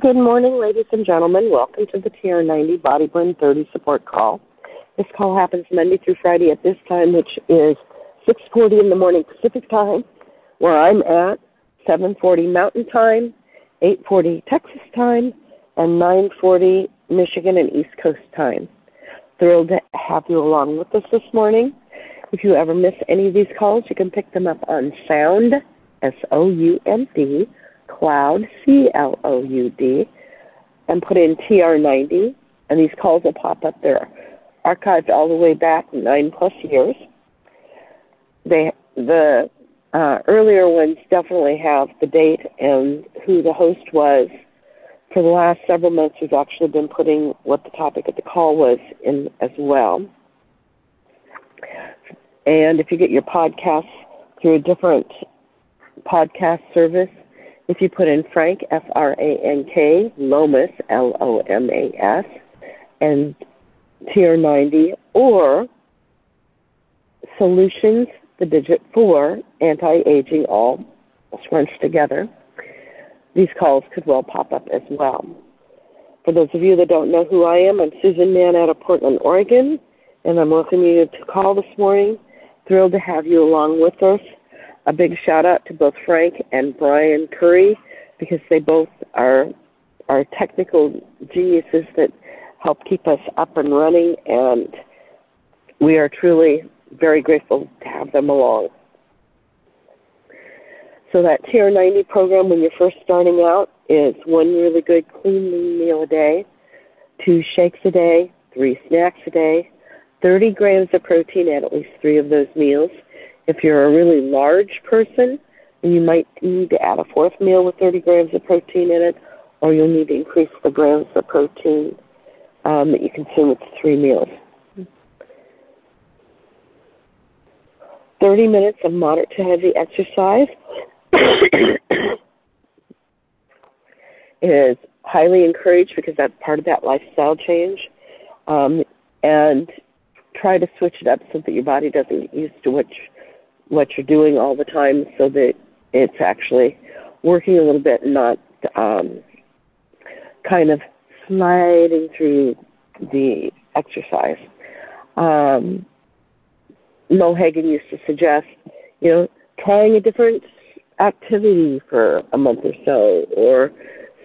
Good morning, ladies and gentlemen. Welcome to the TR90 Body Blend 30 support call. This call happens Monday through Friday at this time, which is 6:40 in the morning Pacific time, where I'm at 7:40 Mountain Time, 8:40 Texas time, and 9:40 Michigan and East Coast time. Thrilled to have you along with us this morning. If you ever miss any of these calls, you can pick them up on Sound, S O U N D, Cloud, C L O U D, and put in TR90, and these calls will pop up there. Archived all the way back nine plus years. They the uh, earlier ones definitely have the date and who the host was. For the last several months, we've actually been putting what the topic of the call was in as well. And if you get your podcasts through a different podcast service, if you put in Frank, F R A N K, Lomas, L O M A S, and TR90, or Solutions, the digit 4, anti aging, all scrunched together, these calls could well pop up as well. For those of you that don't know who I am, I'm Susan Mann out of Portland, Oregon, and I'm welcoming you to call this morning. Thrilled to have you along with us. A big shout out to both Frank and Brian Curry because they both are are technical geniuses that help keep us up and running, and we are truly very grateful to have them along. So that TR90 program, when you're first starting out, is one really good clean lean meal a day, two shakes a day, three snacks a day, 30 grams of protein at at least three of those meals. If you're a really large person, you might need to add a fourth meal with 30 grams of protein in it, or you'll need to increase the grams of protein um, that you consume with three meals. 30 minutes of moderate to heavy exercise is highly encouraged because that's part of that lifestyle change. Um, and try to switch it up so that your body doesn't get used to what what you're doing all the time, so that it's actually working a little bit and not um, kind of sliding through the exercise. Um, Mo Hagan used to suggest, you know, trying a different activity for a month or so, or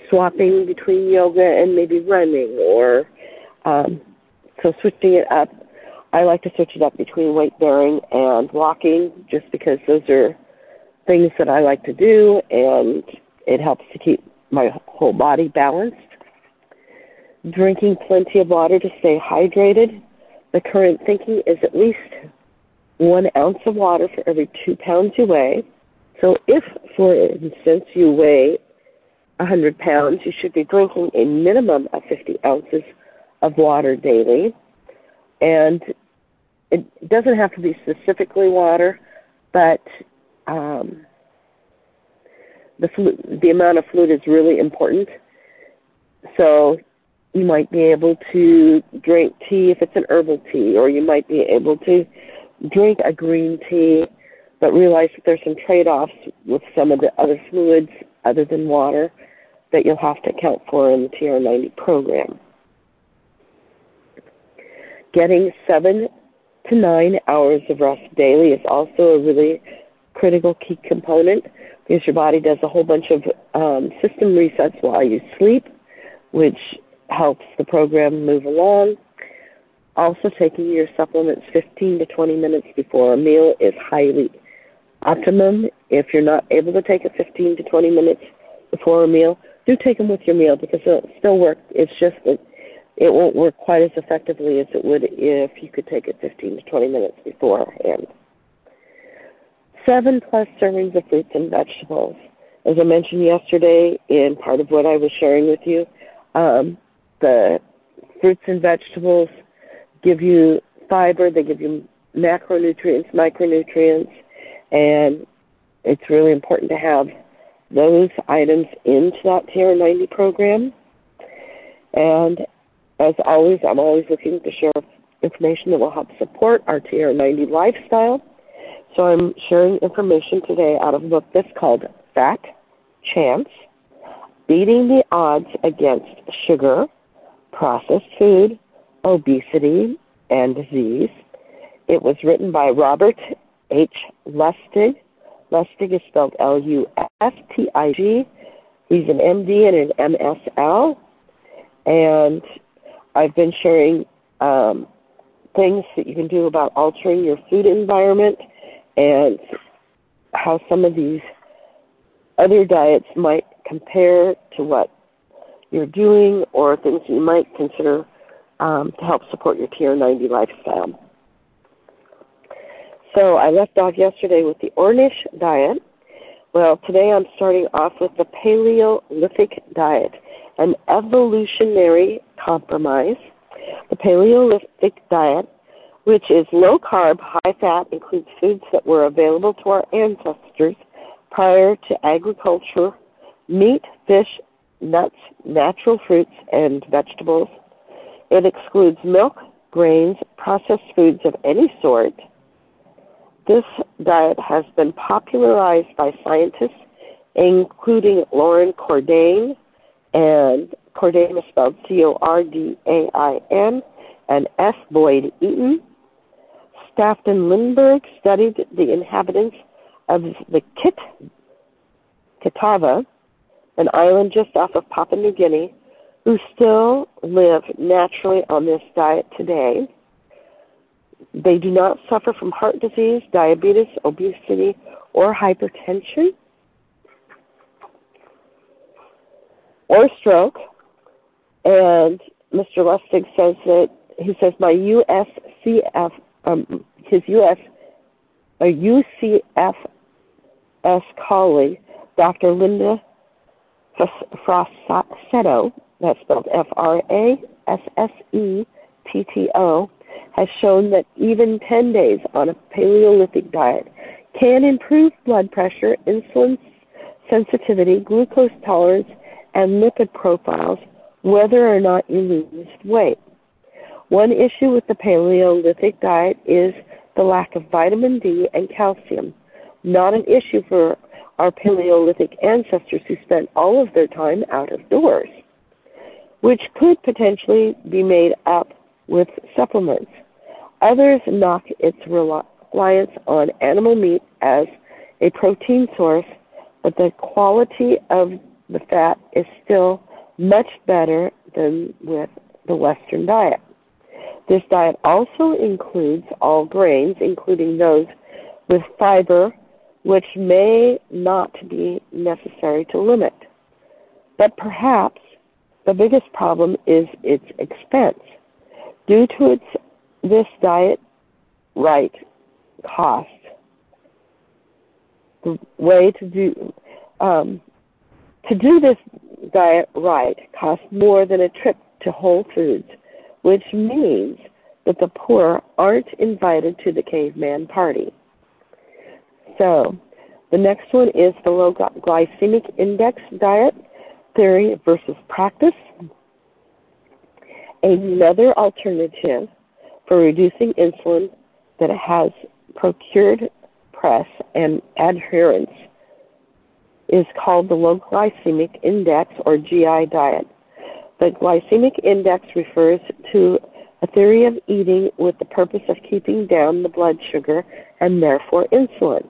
swapping between yoga and maybe running, or um, so switching it up. I like to switch it up between weight bearing and walking, just because those are things that I like to do, and it helps to keep my whole body balanced. Drinking plenty of water to stay hydrated. The current thinking is at least one ounce of water for every two pounds you weigh. So if, for instance, you weigh 100 pounds, you should be drinking a minimum of 50 ounces of water daily. And it doesn't have to be specifically water, but um, the flu- the amount of fluid is really important. So you might be able to drink tea if it's an herbal tea, or you might be able to drink a green tea, but realize that there's some trade-offs with some of the other fluids other than water that you'll have to account for in the TR90 program. Getting seven to nine hours of rest daily is also a really critical key component because your body does a whole bunch of um, system resets while you sleep, which helps the program move along. Also, taking your supplements 15 to 20 minutes before a meal is highly optimum. If you're not able to take it 15 to 20 minutes before a meal, do take them with your meal because it'll still work. It's just that it won't work quite as effectively as it would if you could take it 15 to 20 minutes beforehand. Seven plus servings of fruits and vegetables. As I mentioned yesterday in part of what I was sharing with you, um, the fruits and vegetables give you fiber, they give you macronutrients, micronutrients, and it's really important to have those items into that TR90 program. And as always, I'm always looking to share information that will help support our TR90 lifestyle. So I'm sharing information today out of a book that's called Fat Chance Beating the Odds Against Sugar, Processed Food, Obesity, and Disease. It was written by Robert H. Lustig. Lustig is spelled L U S T I G. He's an MD and an MSL. And I've been sharing um, things that you can do about altering your food environment and how some of these other diets might compare to what you're doing or things you might consider um, to help support your TR90 lifestyle. So I left off yesterday with the Ornish diet. Well, today I'm starting off with the Paleolithic diet, an evolutionary compromise. The Paleolithic diet, which is low carb, high fat, includes foods that were available to our ancestors prior to agriculture meat, fish, nuts, natural fruits, and vegetables. It excludes milk, grains, processed foods of any sort. This diet has been popularized by scientists, including Loren Cordain, and Cordain is spelled C O R D A I N, and S. Boyd Eaton. Staffan Lindeberg studied the inhabitants of the Kit, Kitava, an island just off of Papua New Guinea, who still live naturally on this diet today. They do not suffer from heart disease, diabetes, obesity, or hypertension, or stroke. And Mr. Lustig says that he says my USCF, um, his US, a UCFS colleague, Dr. Linda Frassetto, that's spelled F R A S S E T T O, has shown that even 10 days on a Paleolithic diet can improve blood pressure, insulin sensitivity, glucose tolerance, and lipid profiles, whether or not you lose weight. One issue with the Paleolithic diet is the lack of vitamin D and calcium, not an issue for our Paleolithic ancestors who spent all of their time out of doors, which could potentially be made up with supplements. Others knock its reliance on animal meat as a protein source, but the quality of the fat is still much better than with the Western diet. This diet also includes all grains, including those with fiber which may not be necessary to limit. But perhaps the biggest problem is its expense. Due to its this diet right cost, the way to do um, to do this diet right costs more than a trip to Whole Foods, which means that the poor aren't invited to the caveman party. So, the next one is the low glycemic index diet theory versus practice. Another alternative for reducing insulin that has procured press and adherence is called the low glycemic index or GI diet. The glycemic index refers to a theory of eating with the purpose of keeping down the blood sugar and therefore insulin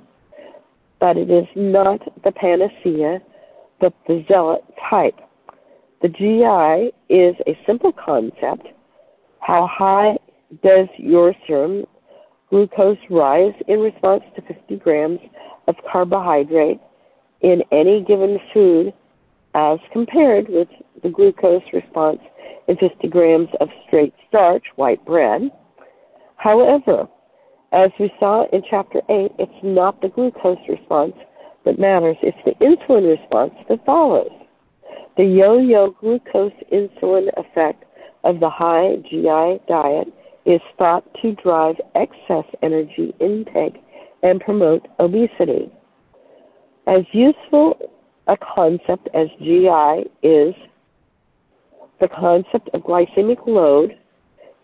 but it is not the panacea, but the zealot type. The GI is a simple concept. How high does your serum glucose rise in response to 50 grams of carbohydrate in any given food as compared with the glucose response in 50 grams of straight starch, white bread? However, as we saw in chapter 8, it's not the glucose response that matters, it's the insulin response that follows. The yo yo glucose insulin effect of the high GI diet is thought to drive excess energy intake and promote obesity. As useful a concept as GI is, the concept of glycemic load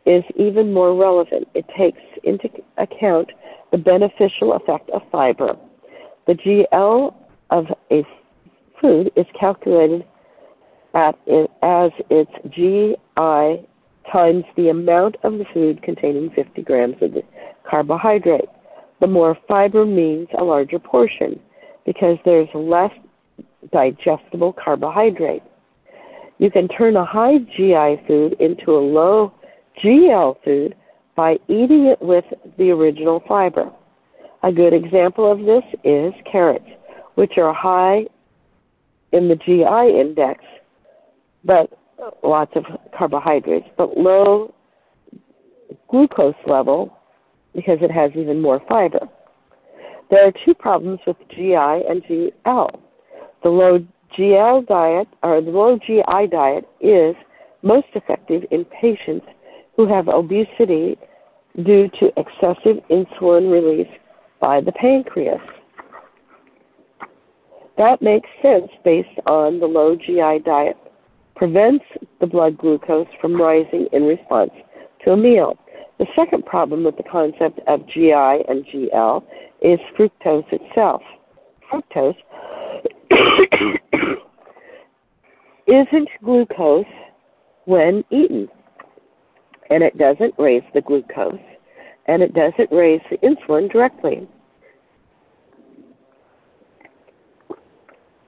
is even more relevant. It takes into account the beneficial effect of fiber. The GL of a food is calculated at it, as its GI times the amount of the food containing 50 grams of the carbohydrate. The more fiber means a larger portion because there's less digestible carbohydrate. You can turn a high GI food into a low GL food by eating it with the original fiber. A good example of this is carrots, which are high in the GI index, but lots of carbohydrates, but low glucose level because it has even more fiber. There are two problems with GI and GL. The low GL diet or the low GI diet is most effective in patients who have obesity due to excessive insulin release by the pancreas. That makes sense based on the low GI diet prevents the blood glucose from rising in response to a meal. The second problem with the concept of GI and GL is fructose itself. Fructose isn't glucose when eaten, and it doesn't raise the glucose, and it doesn't raise the insulin directly.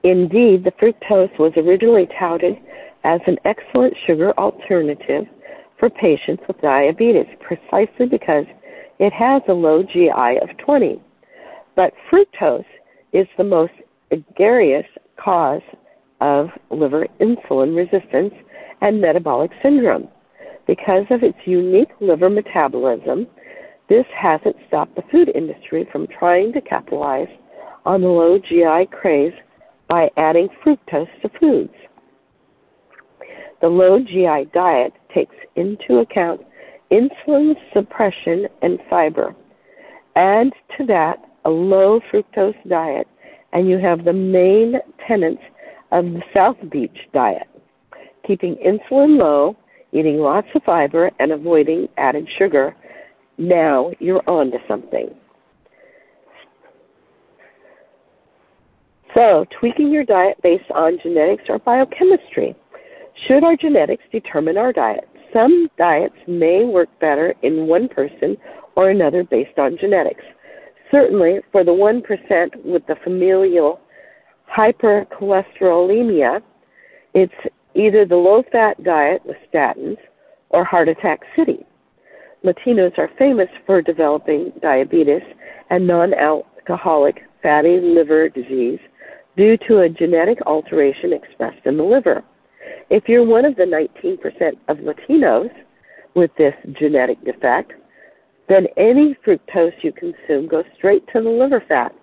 Indeed, the fructose was originally touted as an excellent sugar alternative for patients with diabetes precisely because it has a low GI of 20. But fructose is the most egregious cause of liver insulin resistance and metabolic syndrome. Because of its unique liver metabolism, this hasn't stopped the food industry from trying to capitalize on the low GI craze by adding fructose to foods. The low GI diet takes into account insulin suppression and fiber. Add to that a low fructose diet, and you have the main tenets of the South Beach diet keeping insulin low, eating lots of fiber, and avoiding added sugar. Now you're on to something. So, tweaking your diet based on genetics or biochemistry. Should our genetics determine our diet? Some diets may work better in one person or another based on genetics. Certainly, for the 1% with the familial hypercholesterolemia, it's either the low fat diet with statins or heart attack city. Latinos are famous for developing diabetes and non alcoholic fatty liver disease due to a genetic alteration expressed in the liver. If you're one of the 19% of Latinos with this genetic defect, then any fructose you consume goes straight to the liver fat.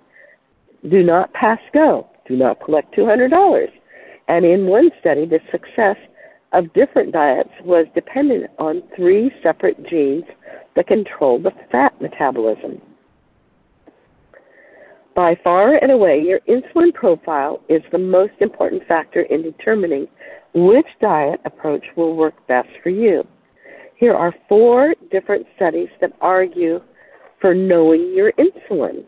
Do not pass go. Do not collect $200. And in one study, the success of different diets was dependent on three separate genes that control the fat metabolism. By far and away, your insulin profile is the most important factor in determining which diet approach will work best for you. Here are four different studies that argue for knowing your insulin.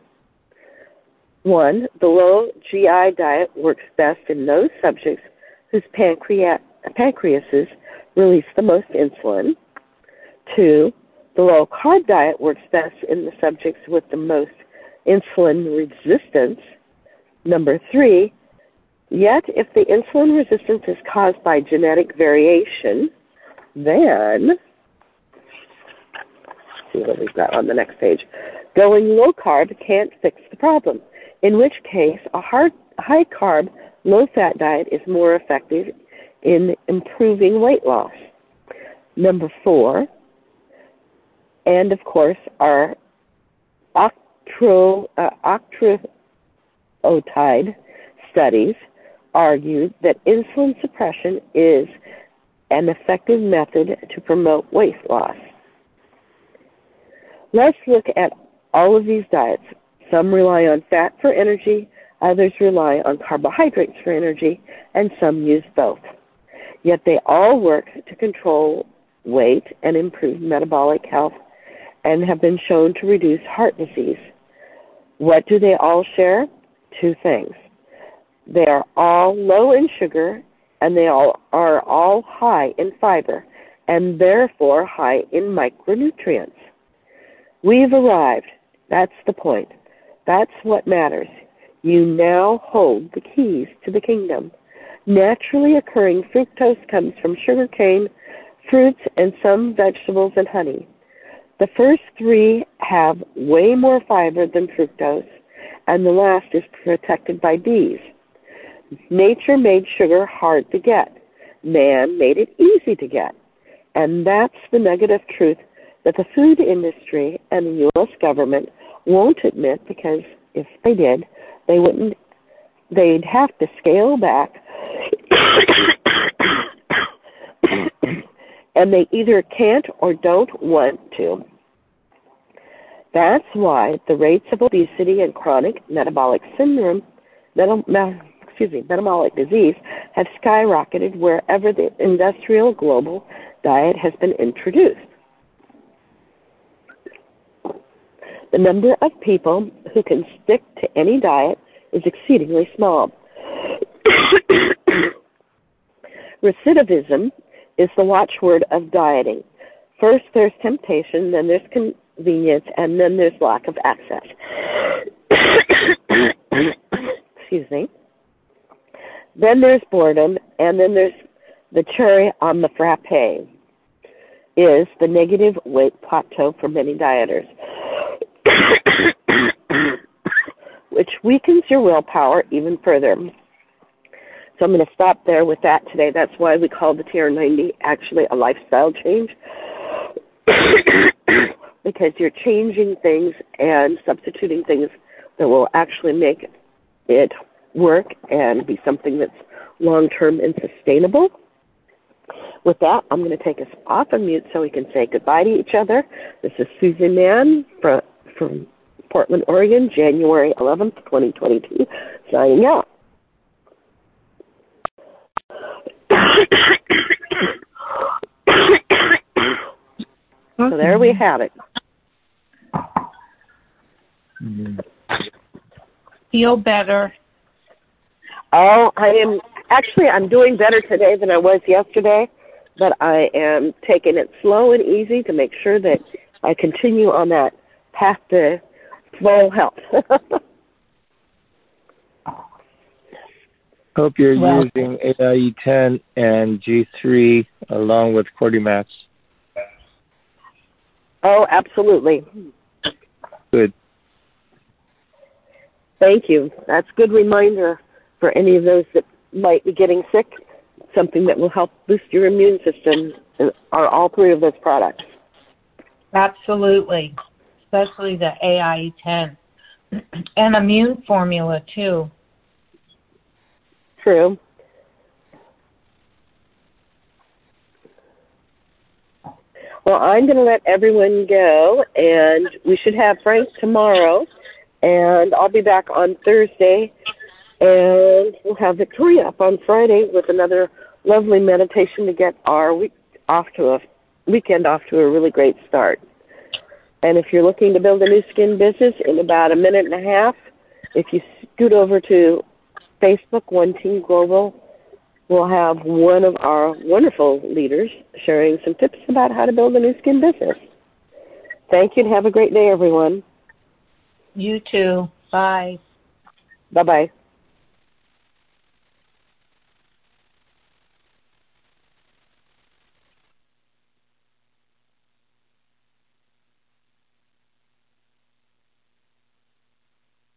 One, the low GI diet works best in those subjects whose pancreas, pancreases release the most insulin. Two, the low carb diet works best in the subjects with the most insulin resistance. Number three, yet if the insulin resistance is caused by genetic variation, then we've got on the next page. Going low carb can't fix the problem, in which case a hard, high carb, low fat diet is more effective in improving weight loss. Number four, and of course, our octro, uh, octreotide studies argued that insulin suppression is an effective method to promote weight loss. Let's look at all of these diets. Some rely on fat for energy, others rely on carbohydrates for energy, and some use both. Yet they all work to control weight and improve metabolic health and have been shown to reduce heart disease. What do they all share? Two things. They are all low in sugar and they all are all high in fiber and therefore high in micronutrients. We've arrived. That's the point. That's what matters. You now hold the keys to the kingdom. Naturally occurring fructose comes from sugar cane, fruits, and some vegetables and honey. The first three have way more fiber than fructose, and the last is protected by bees. Nature made sugar hard to get. Man made it easy to get. And that's the nugget of truth that the food industry and the U.S. government won't admit because if they did, they wouldn't, they'd have to scale back. and they either can't or don't want to. That's why the rates of obesity and chronic metabolic syndrome, excuse me, metabolic disease have skyrocketed wherever the industrial global diet has been introduced. The number of people who can stick to any diet is exceedingly small. Recidivism is the watchword of dieting. First, there's temptation, then there's convenience, and then there's lack of access. Excuse me. Then there's boredom, and then there's the cherry on the frappe is the negative weight plateau for many dieters, which weakens your willpower even further. So I'm going to stop there with that today. That's why we call the TR90 actually a lifestyle change. because you're changing things and substituting things that will actually make it work and be something that's long term and sustainable. With that, I'm going to take us off of mute so we can say goodbye to each other. This is Susie Mann from, from Portland, Oregon, January 11th, 2022, signing out. so there we have it. Feel better. Oh, I am actually I'm doing better today than I was yesterday, but I am taking it slow and easy to make sure that I continue on that path to full health. Hope you're well, using AIE 10 and G3 along with Cordymax. Oh, absolutely. Good. Thank you. That's a good reminder for any of those that might be getting sick. Something that will help boost your immune system uh, are all three of those products. Absolutely, especially the AIE 10 and immune formula too. True. Well, I'm going to let everyone go, and we should have Frank tomorrow, and I'll be back on Thursday, and we'll have Victoria up on Friday with another lovely meditation to get our week off to a weekend off to a really great start. And if you're looking to build a Nu Skin business in about a minute and a half, if you scoot over to Facebook, One Team Global, we'll have one of our wonderful leaders sharing some tips about how to build a Nu Skin business. Thank you and have a great day, everyone. You too. Bye. Bye bye.